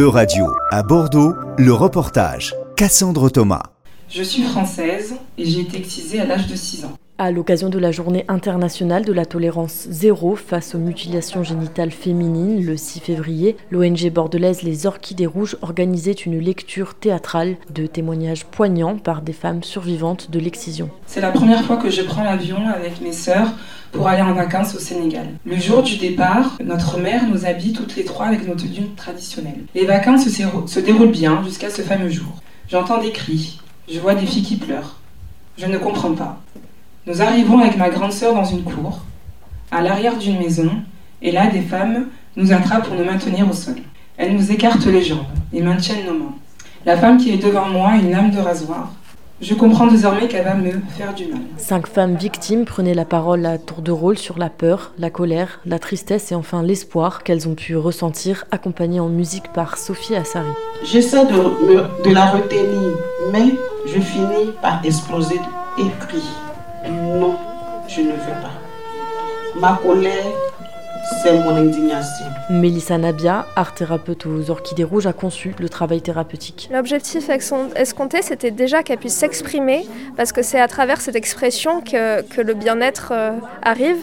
E-Radio, à Bordeaux, le reportage. Cassandre Thomas. Je suis française et j'ai été excisée à l'âge de 6 ans. À l'occasion de la journée internationale de la tolérance zéro face aux mutilations génitales féminines, le 6 février, l'ONG bordelaise Les Orchidées Rouges organisait une lecture théâtrale de témoignages poignants par des femmes survivantes de l'excision. C'est la première fois que je prends l'avion avec mes sœurs pour aller en vacances au Sénégal. Le jour du départ, notre mère nous habille toutes les trois avec nos tenues traditionnelles. Les vacances se, se déroulent bien jusqu'à ce fameux jour. J'entends des cris, je vois des filles qui pleurent. Je ne comprends pas. Nous arrivons avec ma grande sœur dans une cour, à l'arrière d'une maison, et là des femmes nous attrapent pour nous maintenir au sol. Elles nous écartent les jambes et maintiennent nos mains. La femme qui est devant moi a une lame de rasoir. Je comprends désormais qu'elle va me faire du mal. Cinq femmes victimes prenaient la parole à tour de rôle sur la peur, la colère, la tristesse et enfin l'espoir qu'elles ont pu ressentir, accompagnées en musique par Sophie Assari. J'essaie de, de la retenir, mais je finis par exploser et crier. Non, je ne veux pas. Ma colère, c'est mon indignation. Mélissa Nabia, art thérapeute aux Orchidées Rouges, a conçu le travail thérapeutique. L'objectif escompté, c'était déjà qu'elle puisse s'exprimer, parce que c'est à travers cette expression que, que le bien-être euh, arrive.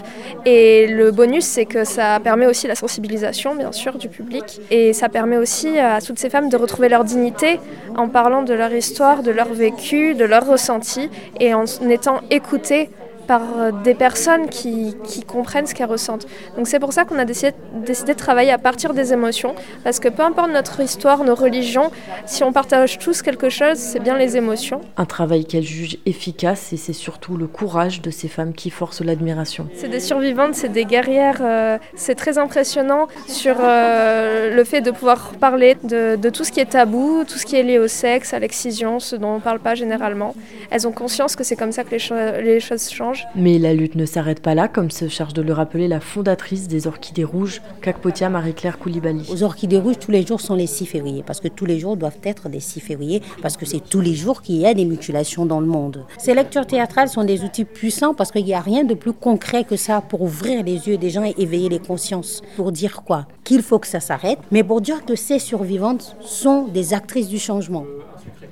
Et le bonus, c'est que ça permet aussi la sensibilisation, bien sûr, du public. Et ça permet aussi à toutes ces femmes de retrouver leur dignité en parlant de leur histoire, de leur vécu, de leur ressenti, et en étant écoutées par euh, des personnes qui, qui comprennent ce qu'elles ressentent. Donc c'est pour ça qu'on a décidé, décidé, de travailler à partir des émotions, parce que peu importe notre histoire, nos religions, si on partage tous quelque chose, c'est bien les émotions. Un travail qu'elle juge efficace et c'est surtout le courage de ces femmes qui forcent l'admiration. C'est des survivantes, c'est des guerrières, euh, c'est très impressionnant sur euh, le fait de pouvoir parler de, de, tout ce qui est tabou, tout ce qui est lié au sexe, à l'excision, ce dont on ne parle pas généralement. Elles ont conscience que c'est comme ça que les, cho les choses changent. Mais la lutte ne s'arrête pas là, comme se charge de le rappeler la fondatrice des Orchidées Rouges, Kakpotia Marie-Claire Koulibaly. Aux Orchidées Rouges, tous les jours sont les 6 février, parce que tous les jours doivent être des 6 février, parce que c'est tous les jours qu'il y a des mutilations dans le monde. Ces lectures théâtrales sont des outils puissants parce qu'il n'y a rien de plus concret que ça pour ouvrir les yeux des gens et éveiller les consciences. Pour dire quoi? Qu'il faut que ça s'arrête, mais pour dire que ces survivantes sont des actrices du changement.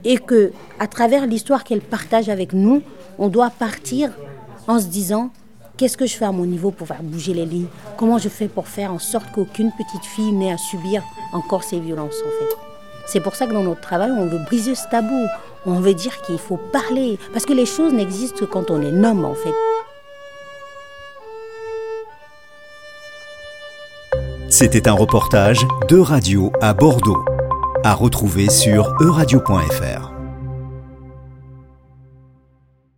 Et que, à travers l'histoire qu'elles partagent avec nous, on doit partir en se disant qu'est-ce que je fais à mon niveau pour faire bouger les lignes? Comment je fais pour faire en sorte qu'aucune petite fille n'ait à subir encore ces violences en fait? C'est pour ça que dans notre travail, on veut briser ce tabou. On veut dire qu'il faut parler parce que les choses n'existent que quand on est homme en fait. C'était un reportage de radio à Bordeaux, à retrouver sur euradio.fr.